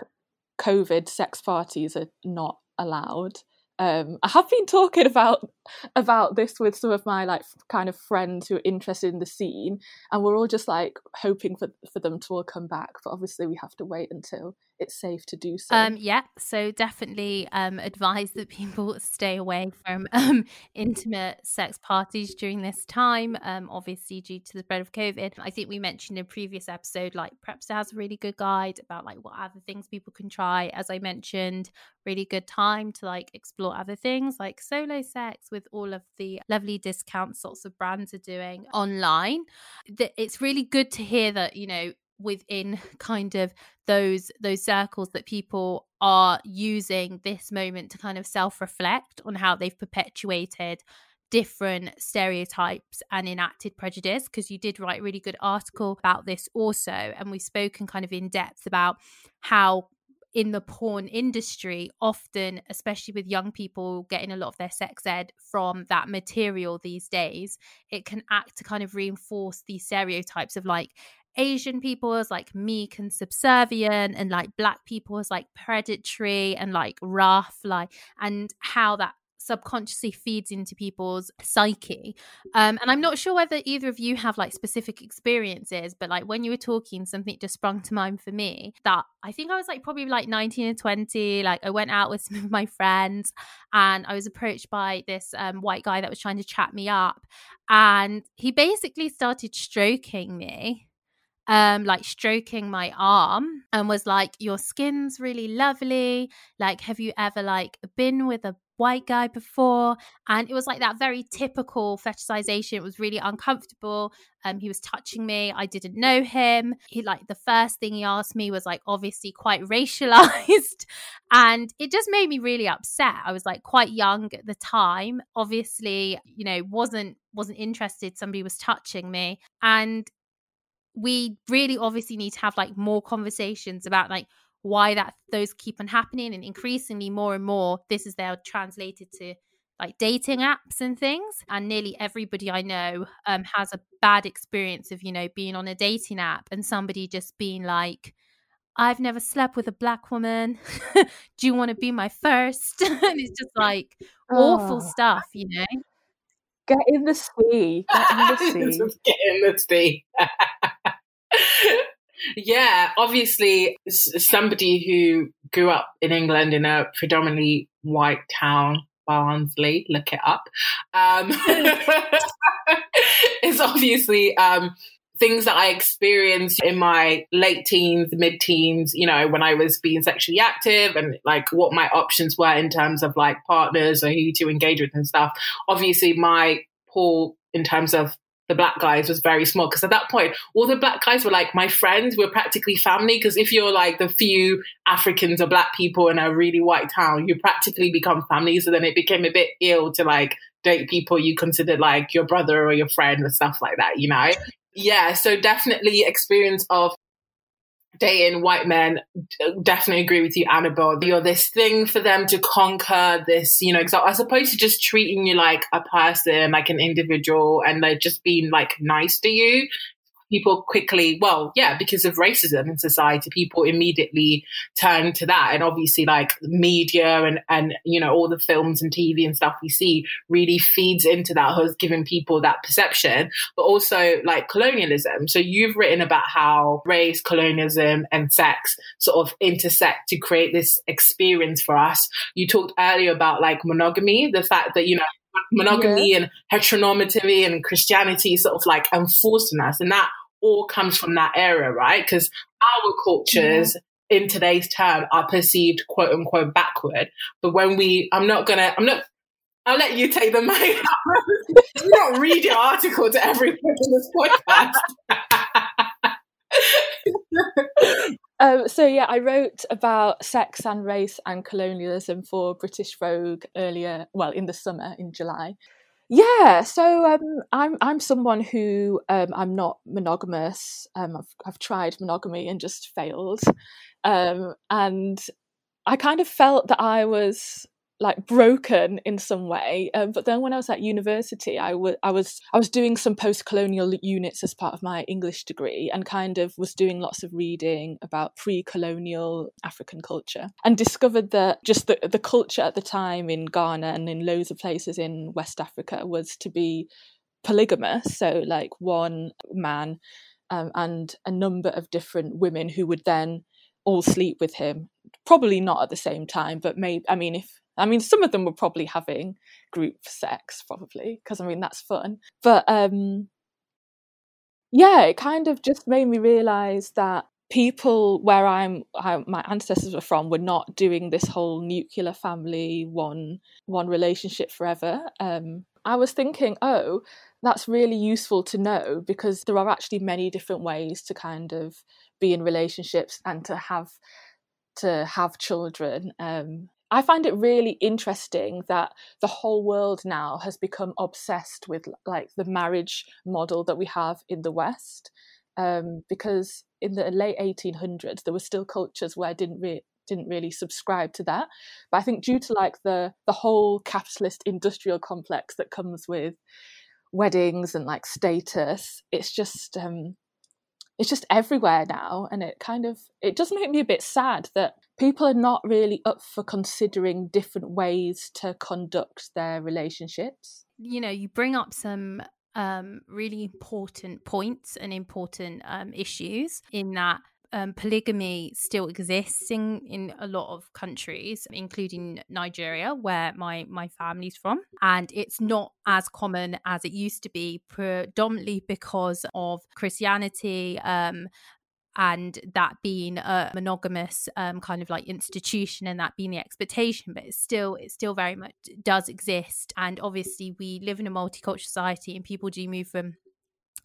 COVID, sex parties are not allowed, um, I have been talking about about this with some of my like kind of friends who are interested in the scene, and we're all just like hoping for for them to all come back. But obviously, we have to wait until it's safe to do so. Um, yeah, so definitely um, advise that people stay away from um, intimate sex parties during this time. Um, obviously, due to the spread of COVID, I think we mentioned in a previous episode, like PrEPster has a really good guide about like what other things people can try. As I mentioned, really good time to like explore other things like solo sex with all of the lovely discounts sorts of brands are doing online. It's really good to hear that, you know, within kind of those those circles that people are using this moment to kind of self-reflect on how they've perpetuated different stereotypes and enacted prejudice because you did write a really good article about this also and we've spoken kind of in depth about how in the porn industry, often, especially with young people getting a lot of their sex ed from that material these days, it can act to kind of reinforce these stereotypes of like Asian people as like meek and subservient, and like black people as like predatory and like rough, like, and how that subconsciously feeds into people's psyche. Um, and I'm not sure whether either of you have like specific experiences, but like when you were talking, something just sprung to mind for me that I think I was like probably like 19 or 20. Like I went out with some of my friends and I was approached by this um, white guy that was trying to chat me up. And he basically started stroking me um like stroking my arm and was like your skin's really lovely. Like have you ever like been with a white guy before? And it was like that very typical fetishization. It was really uncomfortable. Um he was touching me. I didn't know him. He like the first thing he asked me was like obviously quite racialized. And it just made me really upset. I was like quite young at the time. Obviously you know wasn't wasn't interested. Somebody was touching me. And we really obviously need to have like more conversations about like why that those keep on happening and increasingly more and more this is now translated to like dating apps and things and nearly everybody i know um, has a bad experience of you know being on a dating app and somebody just being like i've never slept with a black woman. Do you want to be my first? And it's just like awful oh. stuff you know get in the sea. Get in the sea. get in the sea. Yeah, obviously, somebody who grew up in England in a predominantly white town, Barnsley, look it up, um, is obviously um, things that I experienced in my late teens, mid teens, you know, when I was being sexually active and like what my options were in terms of like partners or who to engage with and stuff. Obviously, my pool in terms of the black guys was very small because at that point all the black guys were like my friends. We're practically family because if you're like the few africans or black people in a really white town you practically become family. So then it became a bit ill to like date people you considered like your brother or your friend or stuff like that you know yeah so definitely experience of dating white men definitely agree with you annabel. You're this thing for them to conquer this you know as opposed to just treating you like a person like an individual and they're just being like nice to you people quickly, well, yeah, because of racism in society, people immediately turn to that. And obviously, like media and, and, you know, all the films and TV and stuff we see really feeds into that, has given people that perception, but also like colonialism. So you've written about how race, colonialism, and sex sort of intersect to create this experience for us. You talked earlier about like monogamy, the fact that, you know, monogamy yeah. and heteronormativity and Christianity sort of like enforced on us. And that all comes from that era, right? Because our cultures in today's term are perceived quote unquote backward. But when we, I'm not gonna, I'm not, I'll let you take the mic. you don't read your article to everyone in this podcast. um, so yeah, I wrote about sex and race and colonialism for British Vogue earlier, well, in the summer in July. Yeah, so um, I'm I'm someone who um, I'm not monogamous. Um, I've I've tried monogamy and just failed, um, and I kind of felt that I was like broken in some way. Um, but then when I was at university, I, was I was doing some post colonial units as part of my English degree, and kind of was doing lots of reading about pre colonial African culture, and discovered that just the the culture at the time in Ghana and in loads of places in West Africa was to be polygamous, so like one man um, and a number of different women who would then all sleep with him probably not at the same time but maybe i mean if I mean, some of them were probably having group sex, probably, because I mean, that's fun. But um, yeah, it kind of just made me realize that people where I'm, I, my ancestors were from, were not doing this whole nuclear family, one one relationship forever. Um, I was thinking, oh, that's really useful to know because there are actually many different ways to kind of be in relationships and to have to have children um, I find it really interesting that the whole world now has become obsessed with like the marriage model that we have in the West. Um, because in the late 1800s, there were still cultures where I didn't didn't really subscribe to that. But I think due to like the the whole capitalist industrial complex that comes with weddings and like status, it's just um, it's just everywhere now and it kind of it does make me a bit sad that people are not really up for considering different ways to conduct their relationships you know you bring up some um, really important points and important um, issues in that um, polygamy still exists in, in a lot of countries, including Nigeria, where my, my family's from. And it's not as common as it used to be, predominantly because of Christianity. Um, and that being a monogamous um, kind of like institution and that being the expectation but it's still it still very much does exist and obviously we live in a multicultural society and people do move from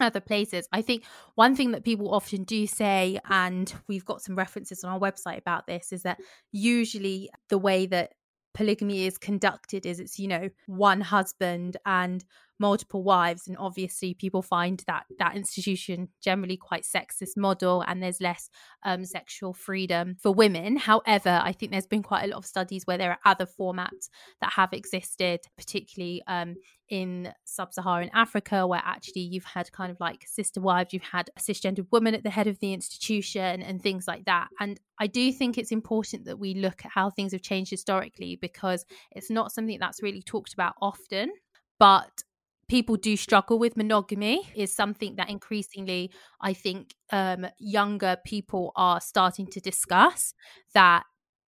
other places. I think one thing that people often do say, and we've got some references on our website about this, is that usually the way that polygamy is conducted is it's, you know, one husband and multiple wives and obviously people find that that institution generally quite sexist model and there's less um, sexual freedom for women however i think there's been quite a lot of studies where there are other formats that have existed particularly um, in sub-Saharan Africa, where actually you've had kind of like sister wives, you've had a cisgendered woman at the head of the institution, and things like that. And I do think it's important that we look at how things have changed historically because it's not something that's really talked about often. But people do struggle with monogamy is something that increasingly I think um, younger people are starting to discuss that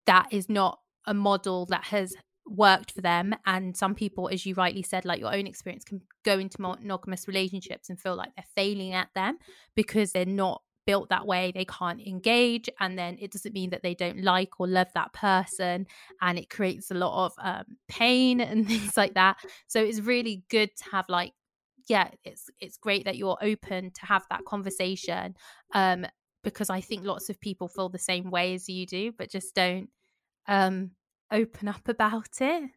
that is not a model that has worked for them. And some people as you rightly said like your own experience can go into monogamous relationships and feel like they're failing at them because they're not built that way they can't engage and then it doesn't mean that they don't like or love that person and it creates a lot of um, pain and things like that. So it's really good to have like yeah it's it's great that you're open to have that conversation um because i think lots of people feel the same way as you do but just don't um open up about it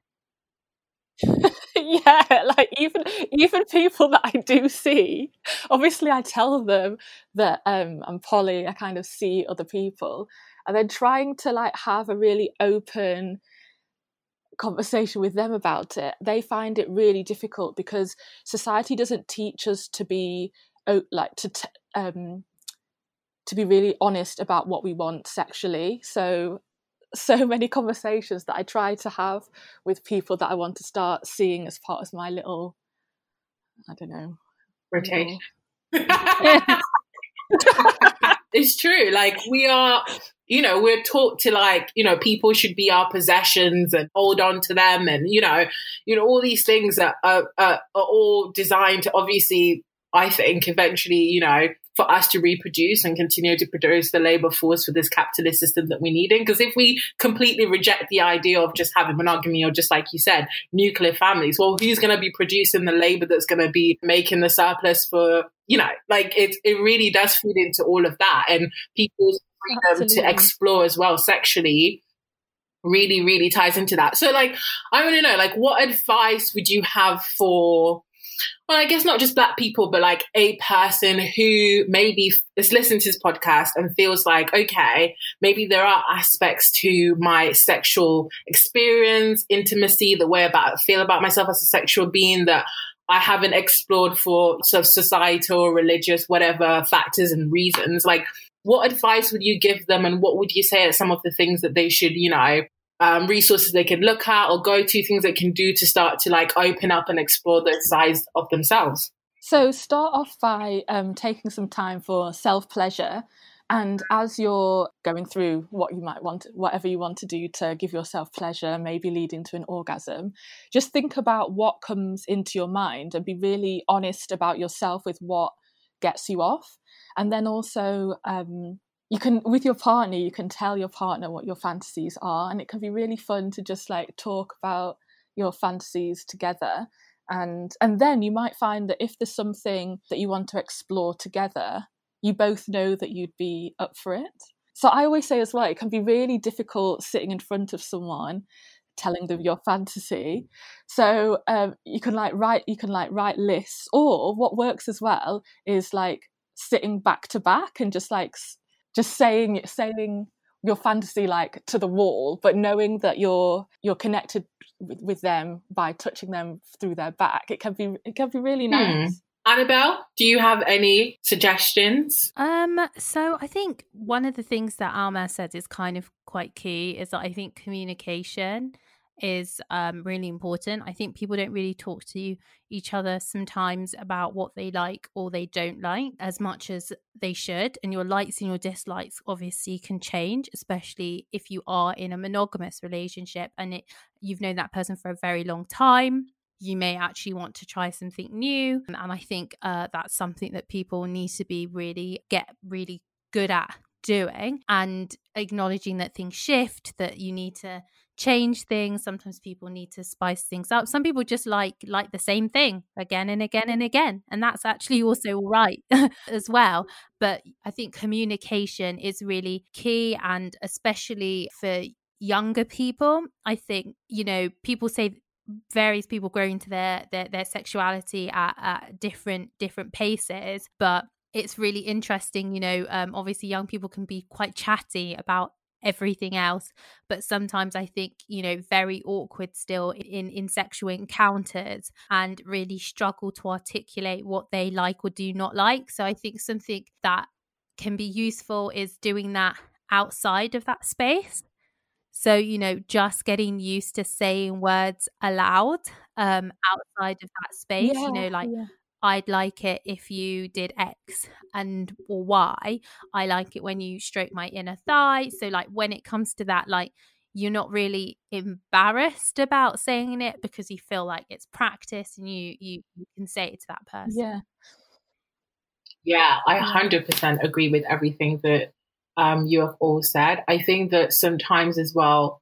yeah like even even people that i do see obviously i tell them that um i'm poly i kind of see other people and then trying to like have a really open conversation with them about it. They find it really difficult because society doesn't teach us to be like to t- um to be really honest about what we want sexually. So so many conversations that I try to have with people that I want to start seeing as part of my little, I don't know, rotation. it's true. Like we are, you know, we're taught to like, you know, people should be our possessions and hold on to them, and you know, you know, all these things that are, are, are all designed to obviously, I think, eventually, you know, for us to reproduce and continue to produce the labor force for this capitalist system that we need in. Because if we completely reject the idea of just having monogamy or just like you said, nuclear families, well, who's going to be producing the labor that's going to be making the surplus for, you know, like it, it really does feed into all of that and people's freedom Absolutely. to explore as well sexually really, really ties into that. So like, I want to know, like, what advice would you have for well, I guess not just black people, but like a person who maybe is listening to this podcast and feels like, okay, maybe there are aspects to my sexual experience, intimacy, the way about I feel about myself as a sexual being that I haven't explored for sort of societal, religious, whatever factors and reasons. Like, what advice would you give them, and what would you say are some of the things that they should, you know, um, resources they can look at or go to, things they can do to start to like open up and explore the size of themselves? So start off by um, taking some time for self pleasure. And as you're going through what you might want, whatever you want to do to give yourself pleasure, maybe leading to an orgasm, just think about what comes into your mind and be really honest about yourself with what gets you off. And then also um, you can with your partner you can tell your partner what your fantasies are and it can be really fun to just like talk about your fantasies together. And and then you might find that if there's something that you want to explore together you both know that you'd be up for it. So i always say as well it can be really difficult sitting in front of someone telling them your fantasy. So um, you can like write you can like write lists or what works as well is like sitting back to back and just like just saying saying your fantasy like to the wall but knowing that you're you're connected with, with them by touching them through their back it can be it can be really hmm. nice hmm. Annabel, do you have any suggestions? Um, so I think one of the things that Almaz said is kind of quite key is that I think communication is um, really important. I think people don't really talk to each other sometimes about what they like or they don't like as much as they should. And your likes and your dislikes obviously can change, especially if you are in a monogamous relationship and it, you've known that person for a very long time. You may actually want to try something new. And I think uh, that's something that people need to be really get really good at doing and acknowledging that things shift, that you need to change things. Sometimes people need to spice things up. Some people just like like the same thing again and again and again and that's actually also right as well. But i think communication is really key and especially for younger people i think you know people say various people grow into their their, their sexuality at, at different different paces but it's really interesting you know um, obviously young people can be quite chatty about everything else but sometimes i think you know very awkward still in in sexual encounters and really struggle to articulate what they like or do not like so i think something that can be useful is doing that outside of that space so you know just getting used to saying words aloud um outside of that space yeah, you know like yeah. I'd like it if you did X and or Y. I like it when you stroke my inner thigh. So like when it comes to that, like you're not really embarrassed about saying it because you feel like it's practice and you you, you can say it to that person. Yeah. Yeah, I 100% agree with everything that um, you have all said. I think that sometimes as well,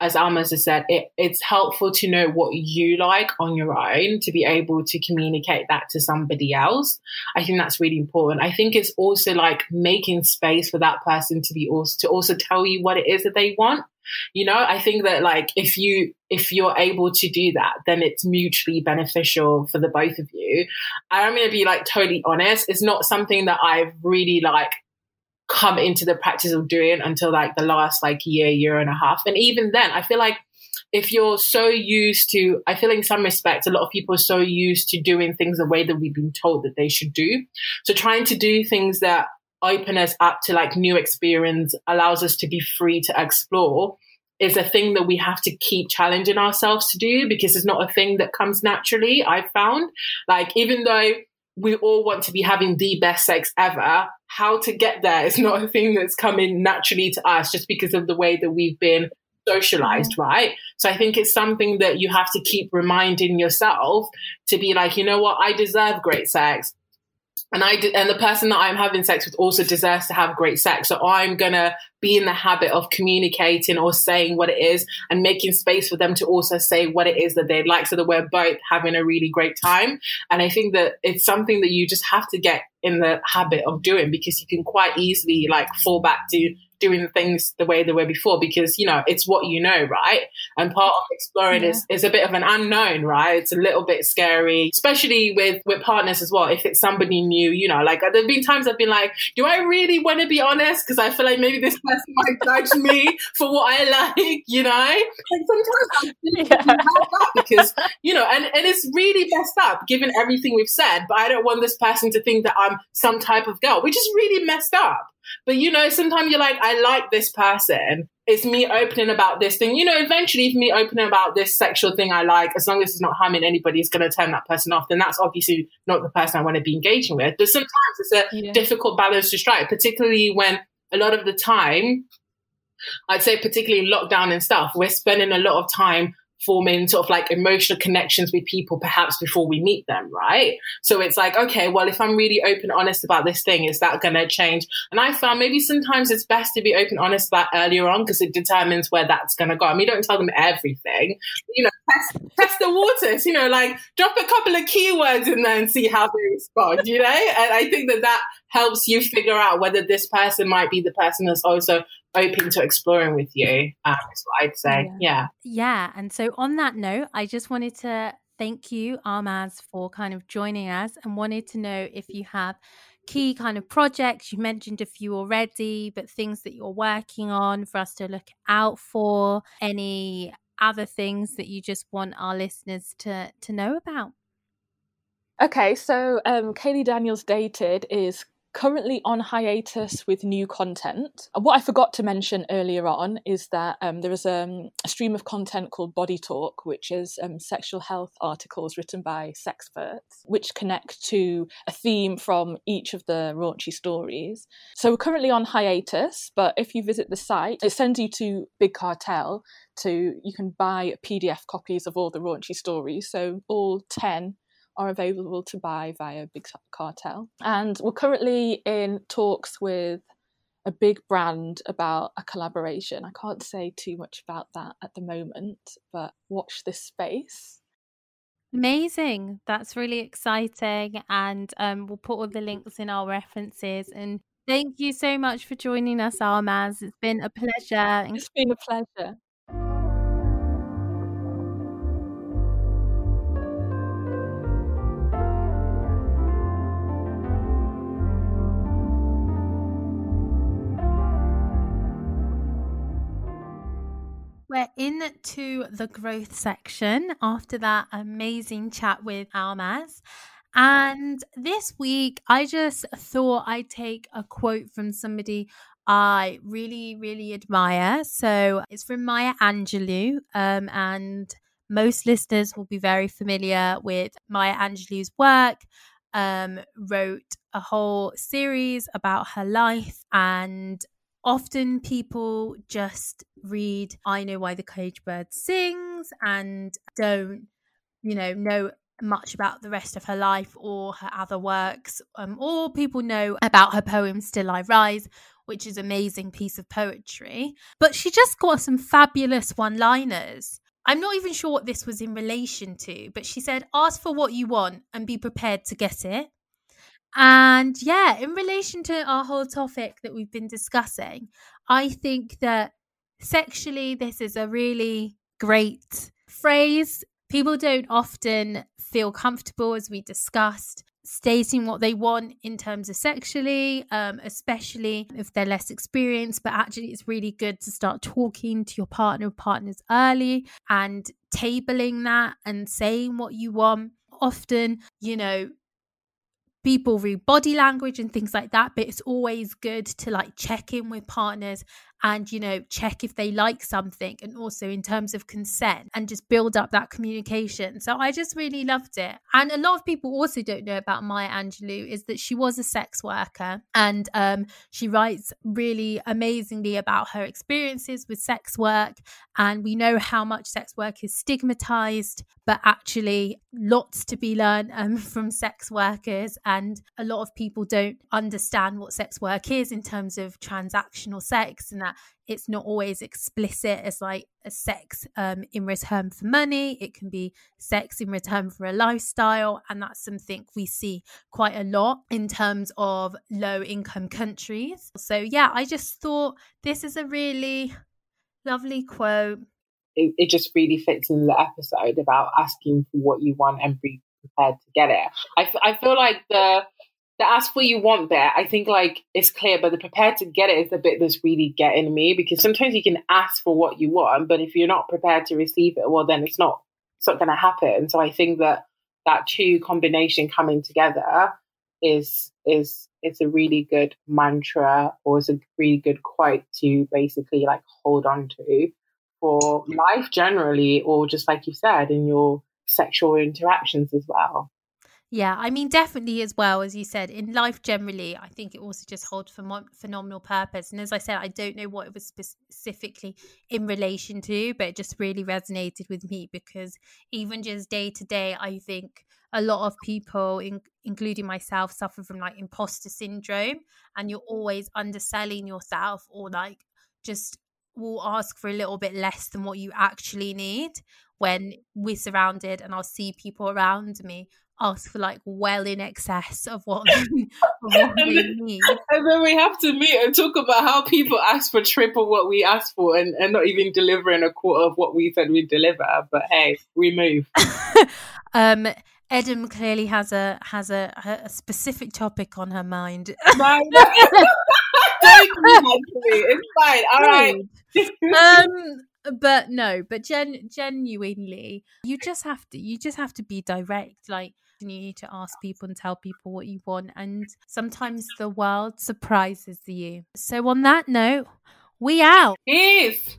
as Almaz has said, it, it's helpful to know what you like on your own to be able to communicate that to somebody else. I think that's really important. I think it's also like making space for that person to be also to also tell you what it is that they want. You know, I think that like if you if you're able to do that, then it's mutually beneficial for the both of you. I'm gonna be like totally honest. It's not something that I've really like come into the practice of doing until like the last like year, year and a half. And even then, I feel like if you're so used to, I feel in some respects, a lot of people are so used to doing things the way that we've been told that they should do. So trying to do things that open us up to like new experience allows us to be free to explore is a thing that we have to keep challenging ourselves to do because it's not a thing that comes naturally. I've found like, even though we all want to be having the best sex ever. How to get there is not a thing that's coming naturally to us just because of the way that we've been socialized, mm-hmm. right? So I think it's something that you have to keep reminding yourself to be like, you know what, I deserve great sex. And I and the person that I'm having sex with also deserves to have great sex. So I'm gonna be in the habit of communicating or saying what it is and making space for them to also say what it is that they'd like, so that we're both having a really great time. And I think that it's something that you just have to get in the habit of doing because you can quite easily like fall back to doing things the way they were before because you know it's what you know right? And part of exploring yeah. is is a bit of an unknown right? It's a little bit scary especially with with partners as well. If it's somebody new you know like there've been times i've been like do i really want to be honest? Because i feel like maybe this person might judge me for what i like you know? And sometimes yeah. because you know and, and it's really messed up given everything we've said but i don't want this person to think that i'm some type of girl which is really messed up but you know, sometimes you're like, I like this person. It's me opening about this thing. You know, eventually, if me opening about this sexual thing I like, as long as it's not harming anybody, it's going to turn that person off. Then that's obviously not the person I want to be engaging with. But sometimes it's a yeah. difficult balance to strike, particularly when a lot of the time, I'd say, particularly lockdown and stuff, we're spending a lot of time forming sort of like emotional connections with people perhaps before we meet them, right? So it's like, okay, well, if I'm really open, honest about this thing, is that going to change? And I found maybe sometimes it's best to be open, honest about earlier on because it determines where that's going to go. I mean, don't tell them everything, you know, test, test the waters, you know, like drop a couple of keywords in there and see how they respond, you know? And I think that that helps you figure out whether this person might be the person that's also open to exploring with you. Um, is what I'd say. Yeah. yeah. Yeah. And so on that note, I just wanted to thank you, Almaz, for kind of joining us and wanted to know if you have key kind of projects. You mentioned a few already, but things that you're working on for us to look out for. Any other things that you just want our listeners to to know about? Okay, so um, Kayleigh Daniels Dated is currently on hiatus with new content. What I forgot to mention earlier on is that um, there is um, a stream of content called Body Talk, which is um, sexual health articles written by sexperts, which connect to a theme from each of the raunchy stories. So we're currently on hiatus, but if you visit the site, it sends you to Big Cartel to you can buy PDF copies of all the raunchy stories. So all ten are available to buy via Big Cartel. And we're currently in talks with a big brand about a collaboration. I can't say too much about that at the moment, but watch this space. Amazing. That's really exciting. And um, we'll put all the links in our references. And thank you so much for joining us, Almaz. It's been a pleasure. It's been a pleasure. We're into the growth section after that amazing chat with Almaz. And this week, I just thought I'd take a quote from somebody I really, really admire. So it's from Maya Angelou. Um, and most listeners will be very familiar with Maya Angelou's work. Um, wrote a whole series about her life and often people just read I know why the caged bird sings and don't you know know much about the rest of her life or her other works. Um, or people know about her poem Still I Rise which is amazing piece of poetry but she just got some fabulous one-liners. I'm not even sure what this was in relation to but she said ask for what you want and be prepared to get it and yeah, in relation to our whole topic that we've been discussing, I think that sexually, this is a really great phrase. People don't often feel comfortable, as we discussed, stating what they want in terms of sexually, um, especially if they're less experienced. But actually, it's really good to start talking to your partner or partners early and tabling that and saying what you want. Often, you know, people read body language and things like that but it's always good to like check in with partners and you know check if they like something and also in terms of consent and just build up that communication. So i just really loved it. And a lot of people also don't know about maya angelou is that she was a sex worker and um, she writes really amazingly about her experiences with sex work and we know how much sex work is stigmatized but actually lots to be learned um, from sex workers and a lot of people don't understand what sex work is in terms of transactional sex and that it's not always explicit as like a sex um, in return for money. It can be sex in return for a lifestyle. And that's something we see quite a lot in terms of low income countries. So, yeah, I just thought this is a really lovely quote. It, it just really fits in the episode about asking for what you want and be prepared to get it. I, I feel like the the ask what you want there, I think like it's clear, but the prepared to get it is the bit that's really getting me because sometimes you can ask for what you want, but if you're not prepared to receive it, well, then it's not it's not going to happen. So I think that that two combination coming together is is it's a really good mantra or it's a really good quote to basically like hold on to for life generally, or just like you said in your sexual interactions as well. Yeah, I mean, definitely as well as you said in life generally. I think it also just holds for ph- phenomenal purpose. And as I said, I don't know what it was specifically in relation to, but it just really resonated with me because even just day to day, I think a lot of people, in- including myself, suffer from like imposter syndrome, and you're always underselling yourself or like just will ask for a little bit less than what you actually need when we're surrounded and I'll see people around me ask for like well in excess of what, of what they need. And then we have to meet and talk about how people ask for triple what we ask for and, and not even delivering a quarter of what we said we'd deliver. But hey, we move. um Edem clearly has a has a, a specific topic on her mind. No, no. It's fine. All right. um, but no, but gen- genuinely, you just have to you just have to be direct. Like you need to ask people and tell people what you want, and sometimes the world surprises you. So on that note, we out. Peace.